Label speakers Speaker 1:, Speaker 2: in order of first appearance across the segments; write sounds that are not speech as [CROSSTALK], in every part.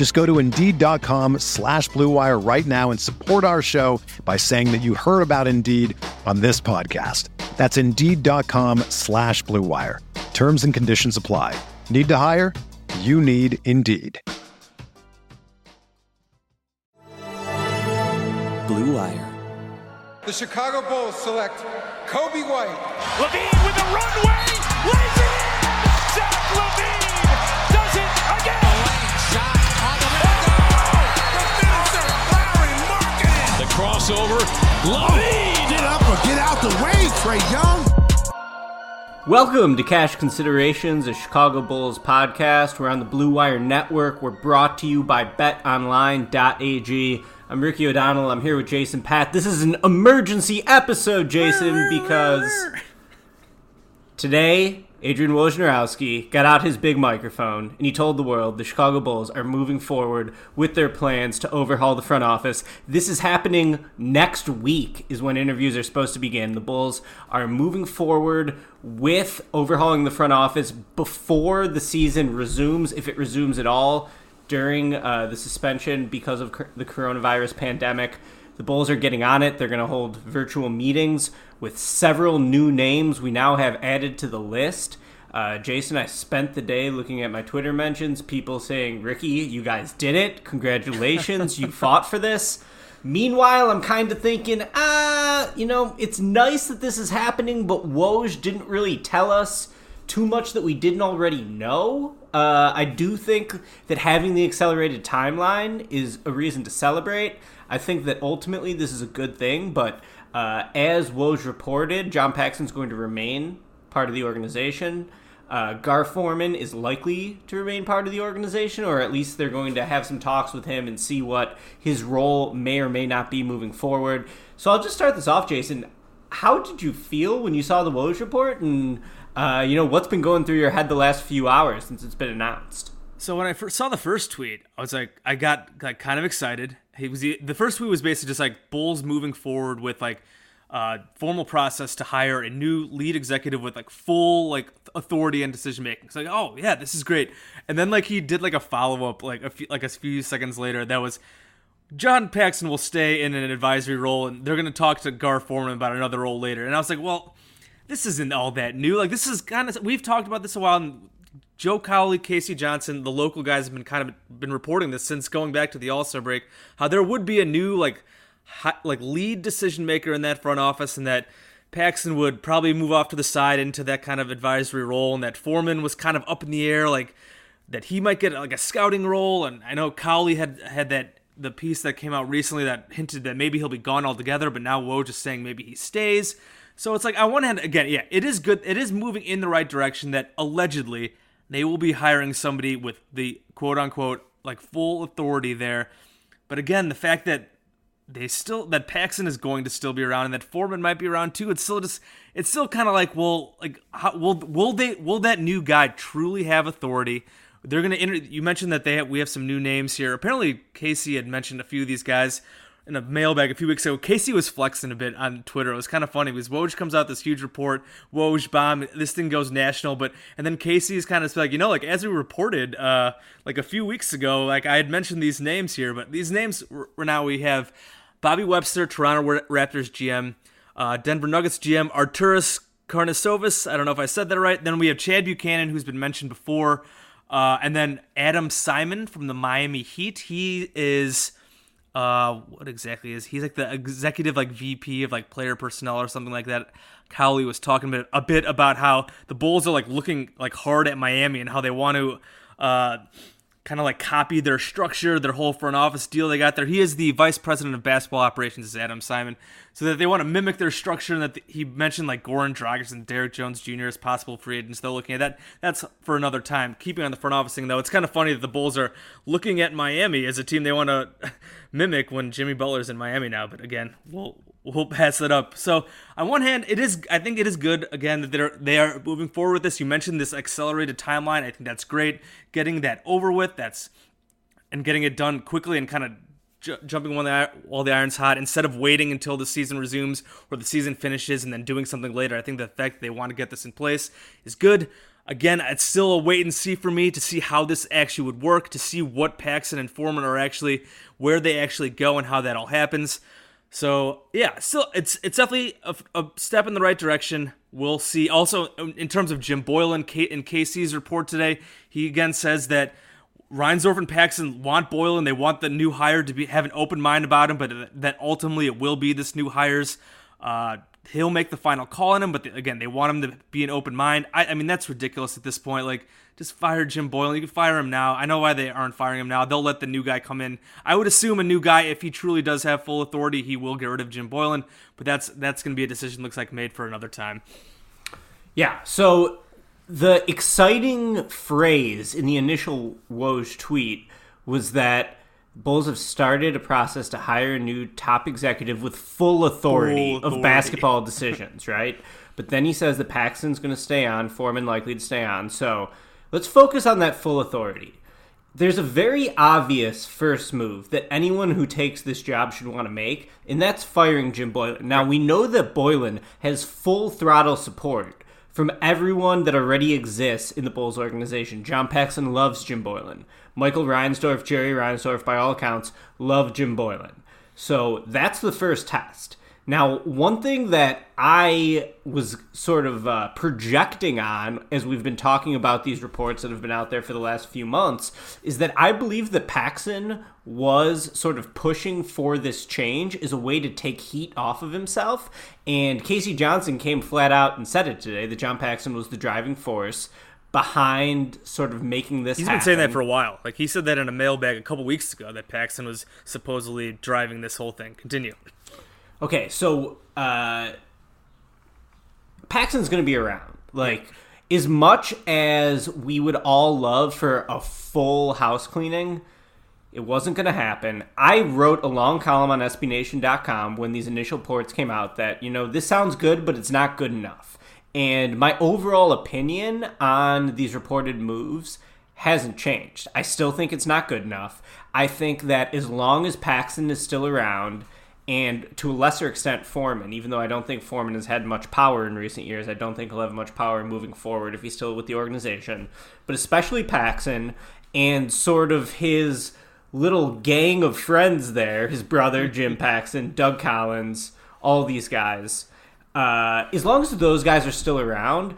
Speaker 1: Just go to Indeed.com slash BlueWire right now and support our show by saying that you heard about Indeed on this podcast. That's Indeed.com slash BlueWire. Terms and conditions apply. Need to hire? You need Indeed.
Speaker 2: Blue Wire.
Speaker 3: The Chicago Bulls select Coby White.
Speaker 4: LaVine with a runway, lays crossover, LaVine.
Speaker 5: Get up or get out the way, Trae Young.
Speaker 6: Welcome to Cash Considerations, a Chicago Bulls podcast. We're on the Blue Wire Network. We're brought to you by betonline.ag. I'm Ricky O'Donnell. I'm here with Jason Patt. This is an emergency episode, Jason, because today Adrian Wojnarowski got out his big microphone and he told the world the Chicago Bulls are moving forward with their plans to overhaul the front office. This is happening next week, is when interviews are supposed to begin. The Bulls are moving forward with overhauling the front office before the season resumes, if it resumes at all during uh, the suspension because of the coronavirus pandemic. The Bulls are getting on it. They're going to hold virtual meetings with several new names we now have added to the list. Uh, Jason, I spent the day looking at my Twitter mentions, people saying, Ricky, you guys did it. Congratulations. you [LAUGHS] fought for this. Meanwhile, I'm kind of thinking, ah, you know, it's nice that this is happening, but Woj didn't really tell us too much that we didn't already know. Uh, I do think that having the accelerated timeline is a reason to celebrate. I think that ultimately this is a good thing, but uh, as Woj reported, John Paxson's going to remain part of the organization. Uh, Gar Forman is likely to remain part of the organization, or at least they're going to have some talks with him and see what his role may or may not be moving forward. So I'll just start this off, Jason. How did you feel when you saw the Woj report, and uh, you know what's been going through your head the last few hours since it's been announced?
Speaker 7: So when I first saw the first tweet, I was like, I got like kind of excited. He was the first tweet was basically just like Bulls moving forward with like uh, formal process to hire a new lead executive with like full like authority and decision making. It's like, oh yeah, this is great. And then like he did like a follow up like a few like a few seconds later that was John Paxson will stay in an advisory role and they're gonna talk to Gar Forman about another role later. And I was like, well, this isn't all that new. Like this is kind of we've talked about this a while. And Joe Cowley, K.C. Johnson, the local guys have been kind of been reporting this since going back to the All Star break. How there would be a new like like lead decision maker in that front office, and that Paxson would probably move off to the side into that kind of advisory role, and that Forman was kind of up in the air, like that he might get like a scouting role. And I know Cowley had had that the piece that came out recently that hinted that maybe he'll be gone altogether, but now Woj is saying maybe he stays. So it's like on one hand, again, yeah, it is good. It is moving in the right direction. That allegedly they will be hiring somebody with the quote unquote like full authority there. But again, the fact that they still that Paxson is going to still be around and that Forman might be around too. It's still just it's still kind of like well like how, will will they will that new guy truly have authority? They're gonna enter. You mentioned that they have, we have some new names here. Apparently, K.C. had mentioned a few of these guys in a mailbag a few weeks ago. K.C. was flexing a bit on Twitter. It was kind of funny because Woj comes out this huge report, Woj bomb, this thing goes national, but and then K.C. is kind of like, you know, like as we reported uh like a few weeks ago, like I had mentioned these names here, but these names were now we have Bobby Webster, Toronto Raptors GM, uh, Denver Nuggets GM, Arturas Karnisovas. I don't know if I said that right. Then we have Chad Buchanan, who's been mentioned before. Uh, and then Adam Simon from the Miami Heat. He is uh what exactly is he's like the executive like VP of like player personnel or something like that. Cowley was talking a bit, a bit about how the Bulls are like looking like hard at Miami and how they want to uh kind of like copy their structure, their whole front office deal they got there. He is the vice president of basketball operations, is Adam Simon, so that they want to mimic their structure. And that the, he mentioned like Goran Dragic and Derrick Jones Jr. as possible free agents. They're looking at that. That's for another time. Keeping on the front office thing though, it's kind of funny that the Bulls are looking at Miami as a team they want to [LAUGHS] mimic when Jimmy Butler's in Miami now. But again, we'll we'll pass that up. So on one hand, it is I think it is good again that they're they are moving forward with this. You mentioned this accelerated timeline. I think that's great. Getting that over with. That's and getting it done quickly and kind of j- jumping while the, while the iron's hot instead of waiting until the season resumes or the season finishes and then doing something later. I think the fact they want to get this in place is good. Again, it's still a wait and see for me to see how this actually would work, to see what Paxson and Forman are actually, where they actually go and how that all happens. So yeah, still it's it's definitely a, a, step in the right direction. We'll see. Also, in terms of Jim Boylen and K.C.'s report today, he again says that Reinsdorf and Paxson want Boylen They want the new hire to be have an open mind about him, but that ultimately it will be this new hire's. Uh, he'll make the final call on him, but the, again, they want him to be an open mind. I, I mean, that's ridiculous at this point. Like, just fire Jim Boylen. You can fire him now. I know why they aren't firing him now. They'll let the new guy come in. I would assume a new guy, if he truly does have full authority, he will get rid of Jim Boylen. But that's that's going to be a decision looks like made for another time.
Speaker 6: Yeah. So the exciting phrase in the initial Woj tweet was that Bulls have started a process to hire a new top executive with full authority,
Speaker 7: Full authority.
Speaker 6: of basketball [LAUGHS] decisions, right? But then he says that Paxson's going to stay on, Forman likely to stay on. So let's focus on that full authority. There's a very obvious first move that anyone who takes this job should want to make, and that's firing Jim Boylen. Now, we know that Boylen has full throttle support from everyone that already exists in the Bulls organization. John Paxson loves Jim Boylen. Michael Reinsdorf, Jerry Reinsdorf, by all accounts, love Jim Boylen. So that's the first test. Now, one thing that I was sort of uh, projecting on as we've been talking about these reports that have been out there for the last few months is that I believe that Paxson was sort of pushing for this change as a way to take heat off of himself. And K.C. Johnson came flat out and said it today that John Paxson was the driving force behind sort of making this
Speaker 7: He's
Speaker 6: happen.
Speaker 7: been saying that for a while. Like he said that in a mailbag a couple weeks ago that Paxson was supposedly driving this whole thing. Continue.
Speaker 6: Okay, so uh, Paxson's going to be around. Like, as much as we would all love for a full house cleaning, it wasn't going to happen. I wrote a long column on SBNation.com when these initial reports came out that, you know, this sounds good, but it's not good enough. And my overall opinion on these reported moves hasn't changed. I still think it's not good enough. I think that as long as Paxson is still around, and to a lesser extent Forman, even though I don't think Forman has had much power in recent years, I don't think he'll have much power moving forward if he's still with the organization. But especially Paxson and sort of his little gang of friends there, his brother Jim Paxson, Doug Collins, all these guys. Uh, as long as those guys are still around,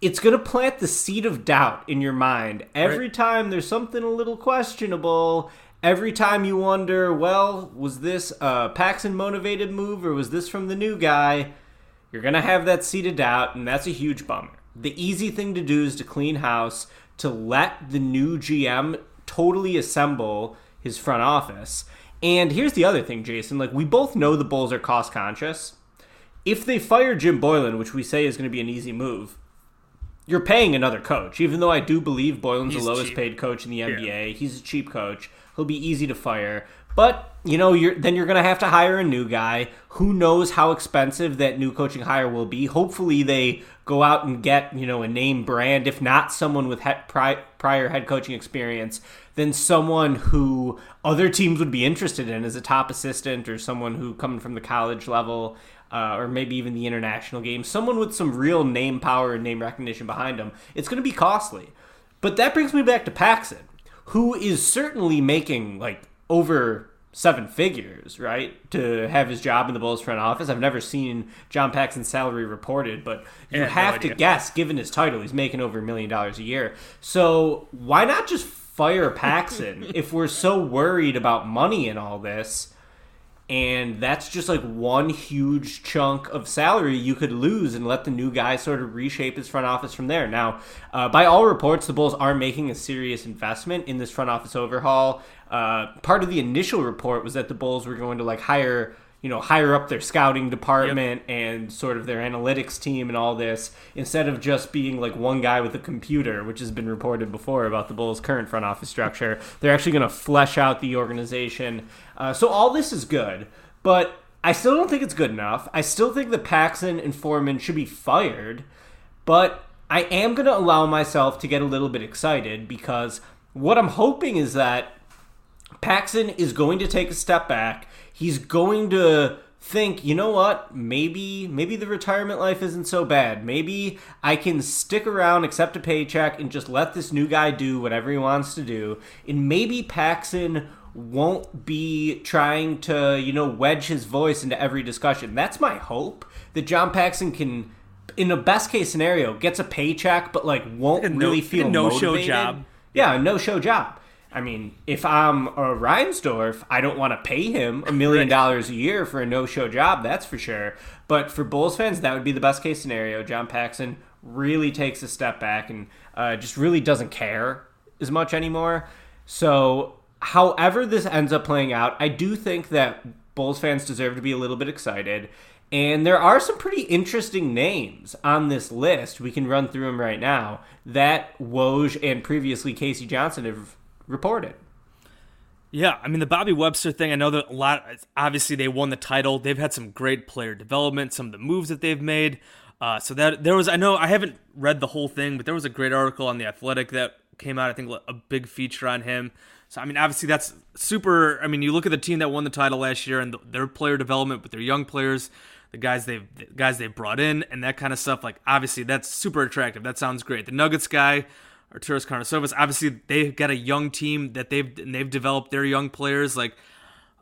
Speaker 6: it's going to plant the seed of doubt in your mind every
Speaker 7: Right.
Speaker 6: time there's something a little questionable. Every time you wonder, well, was this a Paxson motivated move or was this from the new guy? You're going to have that seed of doubt, and that's a huge bummer. The easy thing to do is to clean house, to let the new GM totally assemble his front office. And here's the other thing, Jason. Like, we both know the Bulls are cost conscious. If they fire Jim Boylen, which we say is going to be an easy move, you're paying another coach. Even though I do believe Boylen's
Speaker 7: He's
Speaker 6: the lowest
Speaker 7: cheap.
Speaker 6: paid coach in the NBA, he's a cheap coach. He'll be easy to fire. But you know, you're then you're gonna have to hire a new guy. Who knows how expensive that new coaching hire will be? Hopefully, they go out and get you know a name brand, if not someone with prior head coaching experience, then someone who other teams would be interested in as a top assistant or someone who coming from the college level uh, or maybe even the international game, someone with some real name power and name recognition behind them, it's going to be costly. But that brings me back to Paxson, who is certainly making like over seven figures, right, to have his job in the Bulls front office. I've never seen John Paxson's salary reported, but you
Speaker 7: I had no
Speaker 6: have to guess, given his title, he's making over a million dollars a year. So why not just fire Paxson [LAUGHS] if we're so worried about money and all this. And that's just like one huge chunk of salary you could lose and let the new guy sort of reshape his front office from there. Now, uh, by all reports, the Bulls are making a serious investment in this front office overhaul. Uh, part of the initial report was that the Bulls were going to like hire you know hire up their scouting department yep. and sort of their analytics team and all this instead of just being like one guy with a computer which has been reported before about the bulls current front office structure [LAUGHS] they're actually going to flesh out the organization uh, so all this is good but i still don't think it's good enough i still think that paxson and forman should be fired but i am going to allow myself to get a little bit excited because what i'm hoping is that paxson is going to take a step back he's going to think, you know what? Maybe maybe the retirement life isn't so bad. Maybe I can stick around, accept a paycheck, and just let this new guy do whatever he wants to do. And maybe Paxson won't be trying to, you know, wedge his voice into every discussion. That's my hope that John Paxson can in a best case scenario gets a paycheck but like won't like really
Speaker 7: no,
Speaker 6: feel
Speaker 7: no
Speaker 6: motivated.
Speaker 7: show job.
Speaker 6: Yeah, a no show job. I mean, if I'm a Reinsdorf, I don't want to pay him a million dollars a year for a no-show job. That's for sure. But for Bulls fans, that would be the best case scenario. John Paxson really takes a step back and uh, just really doesn't care as much anymore. So, however this ends up playing out, I do think that Bulls fans deserve to be a little bit excited. And there are some pretty interesting names on this list. We can run through them right now that Woj and previously K.C. Johnson have reported.
Speaker 7: Yeah, I mean the Bobby Webster thing. I know that a lot. Obviously, they won the title. They've had some great player development. Some of the moves that they've made. Uh, so that there was. I know I haven't read the whole thing, but there was a great article on the Athletic that came out. I think a big feature on him. So I mean, obviously that's super. I mean, you look at the team that won the title last year and the, their player development with their young players, the guys they've the guys they've brought in, and that kind of stuff. Like obviously that's super attractive. That sounds great. The Nuggets guy Arturas Karnisovas. Obviously, they've got a young team that they've they've developed their young players like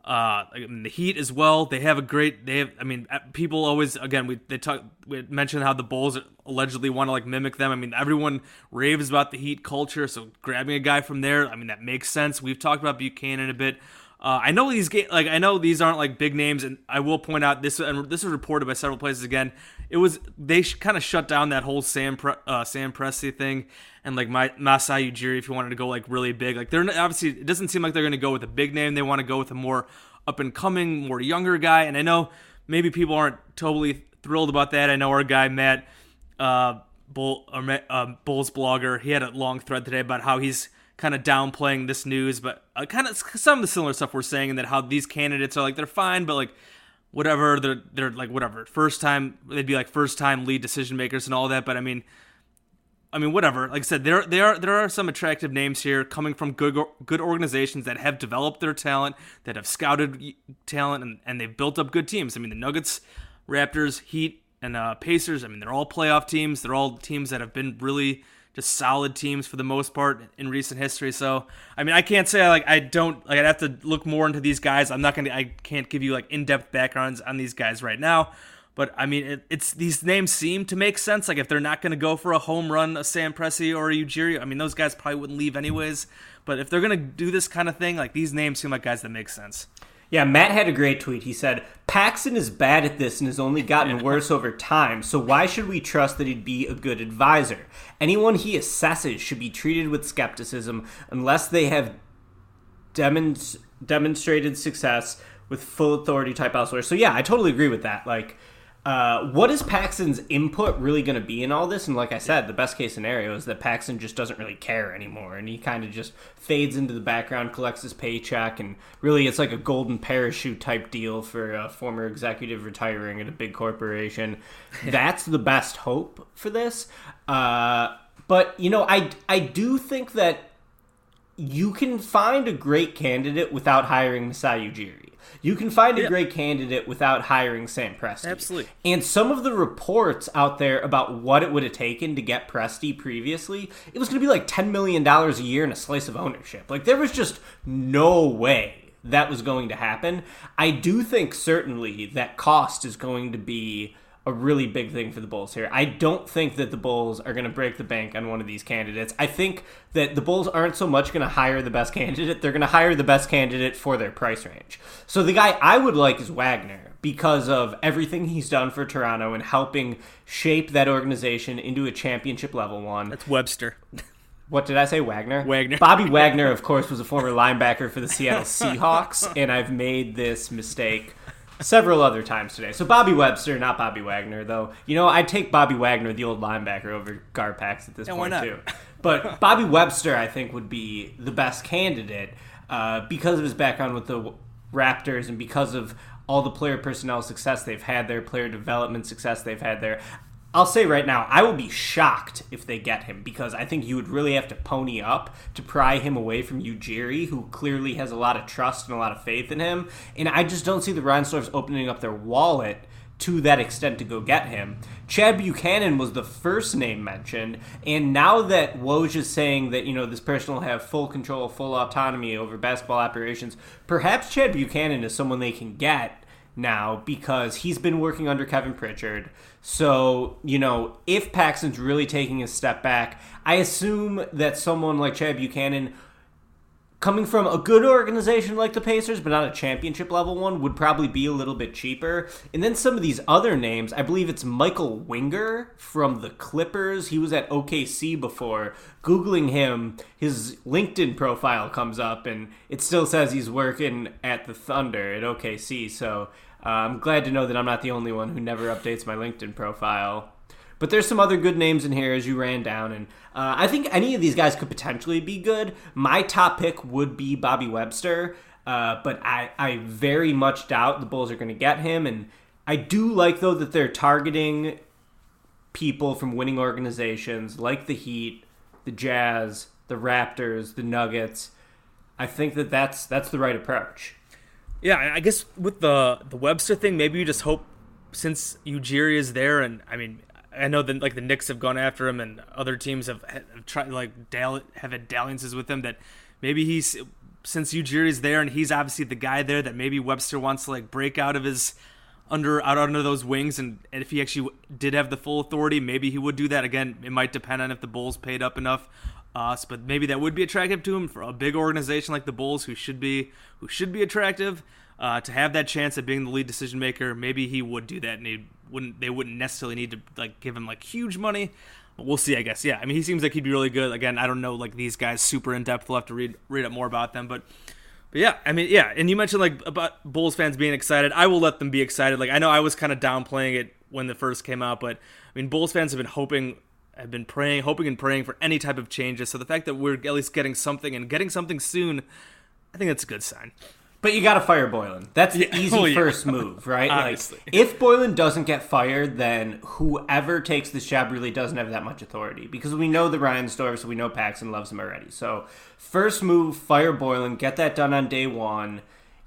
Speaker 7: uh the Heat as well. They have a great. They have. I mean, uh, people always again we they talk we mentioned how the Bulls allegedly want to like mimic them. I mean, everyone raves about the Heat culture, so grabbing a guy from there, I mean, that makes sense. We've talked about Buchanan a bit. Uh, I know these ga- like I know these aren't like big names, and I will point out this and this was reported by several places again. It was they sh- kind of shut down that whole Sam Pre- uh, Sam Presti thing, and like my Masai Ujiri if you wanted to go like really big. Like they're obviously it doesn't seem like they're going to go with a big name. They want to go with a more up and coming, more younger guy. And I know maybe people aren't totally thrilled about that. I know our guy Matt uh, Bull uh, Bulls blogger he had a long thread today about how he's kind of downplaying this news, but uh, kind of some of the similar stuff we're saying, and that how these candidates are like they're fine, but like whatever they're they're like whatever first time they'd be like first time lead decision makers and all that. But I mean, I mean whatever. Like I said, there there are there are some attractive names here coming from good good organizations that have developed their talent, that have scouted talent, and and they've built up good teams. I mean the Nuggets, Raptors, Heat, and uh, Pacers. I mean they're all playoff teams. They're all teams that have been really just solid teams for the most part in recent history. So, I mean, I can't say like I don't like I'd have to look more into these guys. I'm not gonna I can't give you like in depth backgrounds on these guys right now. But I mean, it, it's these names seem to make sense. Like if they're not going to go for a home run, a Sam Presti or a Ujiri, I mean, those guys probably wouldn't leave anyways. But if they're going to do this kind of thing, like these names seem like guys that make sense.
Speaker 6: Yeah, Matt had a great tweet. He said, Paxson is bad at this and has only gotten worse over time, so why should we trust that he'd be a good advisor? Anyone he assesses should be treated with skepticism unless they have demonst- demonstrated success with full authority type elsewhere. So, yeah, I totally agree with that. Like, uh, what is Paxson's input really going to be in all this? And like I said, the best case scenario is that Paxson just doesn't really care anymore, and he kind of just fades into the background, collects his paycheck, and really it's like a golden parachute type deal for a former executive retiring at a big corporation. [LAUGHS] That's the best hope for this. Uh, but you know, I I do think that you can find a great candidate without hiring Masai Ujiri. You can find a yep. great candidate without hiring Sam Presti.
Speaker 7: Absolutely.
Speaker 6: And some of the reports out there about what it would have taken to get Presti previously, it was going to be like $10 million a year and a slice of ownership. Like, there was just no way that was going to happen. I do think certainly that cost is going to be a really big thing for the Bulls here. I don't think that the Bulls are going to break the bank on one of these candidates. I think that the Bulls aren't so much going to hire the best candidate, they're going to hire the best candidate for their price range. So the guy I would like is Wagner because of everything he's done for Toronto and helping shape that organization into a championship level one.
Speaker 7: That's Webster.
Speaker 6: What did I say? Wagner?
Speaker 7: Wagner.
Speaker 6: Bobby Wagner, of course, was a former linebacker for the Seattle Seahawks, and I've made this mistake several other times today. So Bobby Webster, not Bobby Wagner, though. You know, I'd take Bobby Wagner, the old linebacker, over Garpax at this
Speaker 7: why
Speaker 6: point too. But [LAUGHS] Bobby Webster, I think, would be the best candidate uh, because of his background with the Raptors and because of all the player personnel success they've had there, player development success they've had there. I'll say right now, I will be shocked if they get him because I think you would really have to pony up to pry him away from Ujiri, who clearly has a lot of trust and a lot of faith in him. And I just don't see the Reinsdorfs opening up their wallet to that extent to go get him. Chad Buchanan was the first name mentioned, and now that Woj is saying that you know this person will have full control, full autonomy over basketball operations, perhaps Chad Buchanan is someone they can get now because he's been working under Kevin Pritchard. So, you know, if Paxson's really taking a step back, I assume that someone like Chad Buchanan coming from a good organization like the Pacers, but not a championship level one, would probably be a little bit cheaper. And then some of these other names, I believe it's Michael Winger from the Clippers. He was at OKC before. Googling him, his LinkedIn profile comes up, and it still says he's working at the Thunder at OKC. So uh, I'm glad to know that I'm not the only one who never updates my LinkedIn profile. But there's some other good names in here as you ran down, and uh, I think any of these guys could potentially be good. My top pick would be Bobby Webster, uh, but I, I very much doubt the Bulls are going to get him. And I do like though that they're targeting people from winning organizations like the Heat, the Jazz, the Raptors, the Nuggets. I think that that's that's the right approach.
Speaker 7: Yeah, I guess with the the Webster thing, maybe you just hope since Ujiri is there, and I mean, I know that like the Knicks have gone after him, and other teams have, have tried like dall- have had dalliances with him. That maybe he's since Ujiri is there, and he's obviously the guy there. That maybe Webster wants to like break out of his under out under those wings, and, and if he actually did have the full authority, maybe he would do that. Again, it might depend on if the Bulls paid up enough us, but maybe that would be attractive to him for a big organization like the Bulls, who should be who should be attractive. Uh, to have that chance at being the lead decision maker, maybe he would do that, and he wouldn't. They wouldn't necessarily need to like give him like huge money. But we'll see, I guess. Yeah, I mean, he seems like he'd be really good. Again, I don't know like these guys super in depth. We'll have to read read up more about them, but. But yeah, I mean, yeah, and you mentioned like about Bulls fans being excited. I will let them be excited. Like I know I was kind of downplaying it when the first came out, but I mean, Bulls fans have been hoping have been praying, hoping and praying for any type of changes. So the fact that we're at least getting something and getting something soon, I think that's a good sign.
Speaker 6: But you got to fire Boylen. That's the
Speaker 7: Yeah. [LAUGHS]
Speaker 6: easy
Speaker 7: Well, yeah.
Speaker 6: first move, right? like,
Speaker 7: Obviously.
Speaker 6: if Boylen doesn't get fired, then whoever takes this job really doesn't have that much authority because we know the Reinsdorfs, so we know Paxson loves him already. So, first move, fire Boylen, get that done on day one,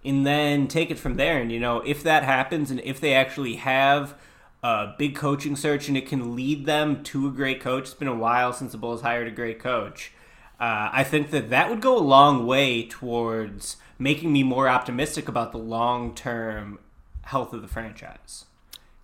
Speaker 6: and then take it from there. And, you know, if that happens and if they actually have a big coaching search and it can lead them to a great coach, it's been a while since the Bulls hired a great coach. Uh, I think that that would go a long way towards making me more optimistic about the long term health of the franchise.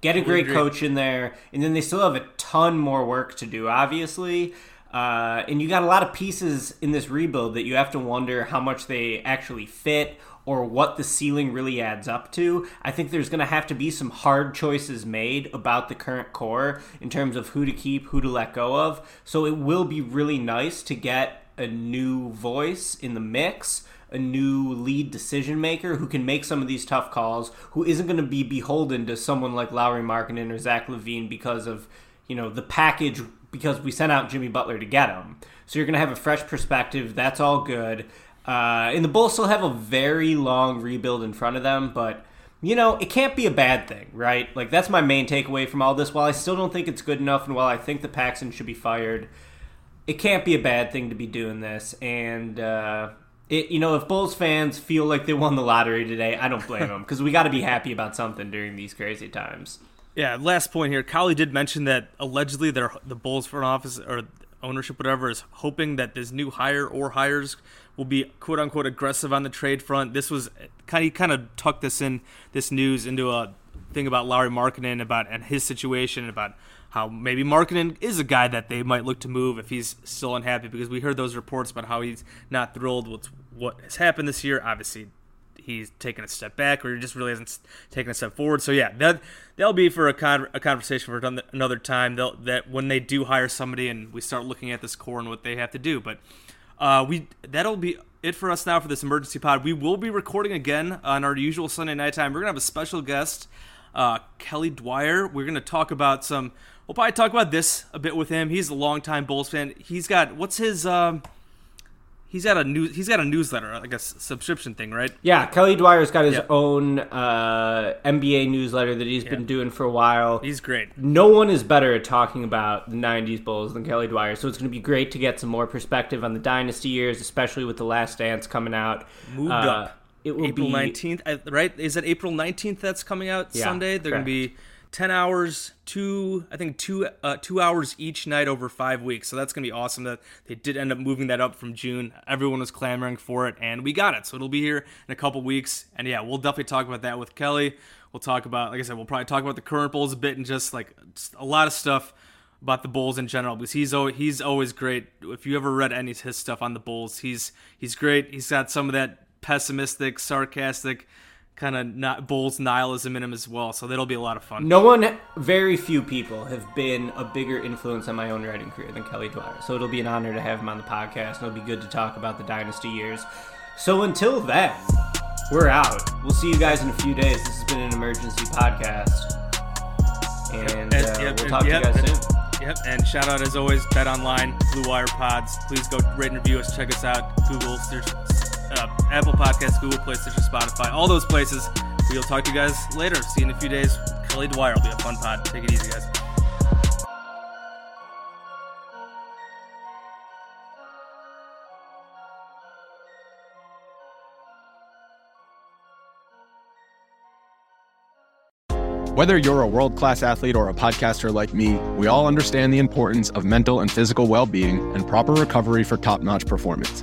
Speaker 6: Get a great coach in there, and then they still have a ton more work to do, obviously. Uh, and you got a lot of pieces in this rebuild that you have to wonder how much they actually fit or what the ceiling really adds up to. I think there's going to have to be some hard choices made about the current core in terms of who to keep, who to let go of. So it will be really nice to get a new voice in the mix, a new lead decision maker who can make some of these tough calls, who isn't going to be beholden to someone like Lauri Markkanen or Zach LaVine because of, you know, the package because we sent out Jimmy Butler to get him. So you're going to have a fresh perspective. That's all good. Uh, and the Bulls still have a very long rebuild in front of them, but you know, it can't be a bad thing, right? Like that's my main takeaway from all this. While I still don't think it's good enough, and while I think the Paxson should be fired, it can't be a bad thing to be doing this. And uh, it, you know, if Bulls fans feel like they won the lottery today, I don't blame them because we got to be happy about something during these crazy times.
Speaker 7: Yeah, last point here. Cowley did mention that allegedly the Bulls front office or ownership, whatever, is hoping that this new hire or hires will be quote unquote aggressive on the trade front. This was kind of he kind of tucked this in this news into a thing about Lauri Markkanen about and his situation about how maybe Markkanen is a guy that they might look to move if he's still unhappy because we heard those reports about how he's not thrilled with what has happened this year. Obviously, he's taken a step back or he just really hasn't taken a step forward. So yeah, that that'll be for a, con- a conversation for another time. They'll, that when they do hire somebody and we start looking at this core and what they have to do, but uh, we that'll be it for us now for this emergency pod. We will be recording again on our usual Sunday night time. We're gonna have a special guest, uh, Kelly Dwyer. We're gonna talk about some. We'll probably talk about this a bit with him. He's a longtime Bulls fan. He's got what's his um, he's got a new he's got a newsletter like a subscription thing right?
Speaker 6: Yeah kelly dwyer's got his yeah. own uh, nba newsletter that he's yeah. been doing for a while.
Speaker 7: He's great.
Speaker 6: No one is better at talking about the 90s bulls than kelly dwyer so it's going to be great to get some more perspective on the dynasty years especially with the last dance coming out.
Speaker 7: Moved uh, up. it will be april be 19th right? Is it april 19th that's coming out yeah, sunday? They're going to be 10 hours two i think two uh, two hours each night over five weeks. So that's gonna be awesome that they did end up moving that up from june. Everyone was clamoring for it and we got it. So it'll be here in a couple weeks. And yeah we'll definitely talk about that with kelly. We'll talk about like i said we'll probably talk about the current bulls a bit and just like just a lot of stuff about the Bulls in general because he's always, he's always great. If you ever read any of his stuff on the Bulls, he's he's great. He's got some of that pessimistic, sarcastic kind of not Bulls nihilism in him as well. So that'll be a lot of fun.
Speaker 6: No one, very few people have been a bigger influence on my own writing career than Kelly Dwyer. So it'll be an honor to have him on the podcast, and it'll be good to talk about the dynasty years. So until then, we're out. We'll see you guys in a few days. This has been an emergency podcast, and, uh, yep, we'll talk yep, to you guys soon.
Speaker 7: Yep, and shout out as always, Bet Online, Blue Wire Pods. Please go rate and review us. Check us out. Google, search uh, Apple Podcasts, Google Play, Stitcher, Spotify, all those places. We'll talk to you guys later. See you in a few days. Kelly Dwyer will be a fun pod. Take it easy, guys.
Speaker 2: Whether you're a world class athlete or a podcaster like me, we all understand the importance of mental and physical well being and proper recovery for top notch performance.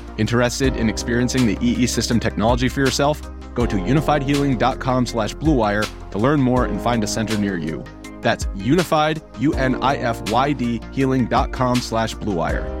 Speaker 2: Interested in experiencing the EE System technology for yourself? Go to unifydhealing.com slash bluewire to learn more and find a center near you. That's unifyd, U-N-I-F-Y-D, healing.com slash bluewire.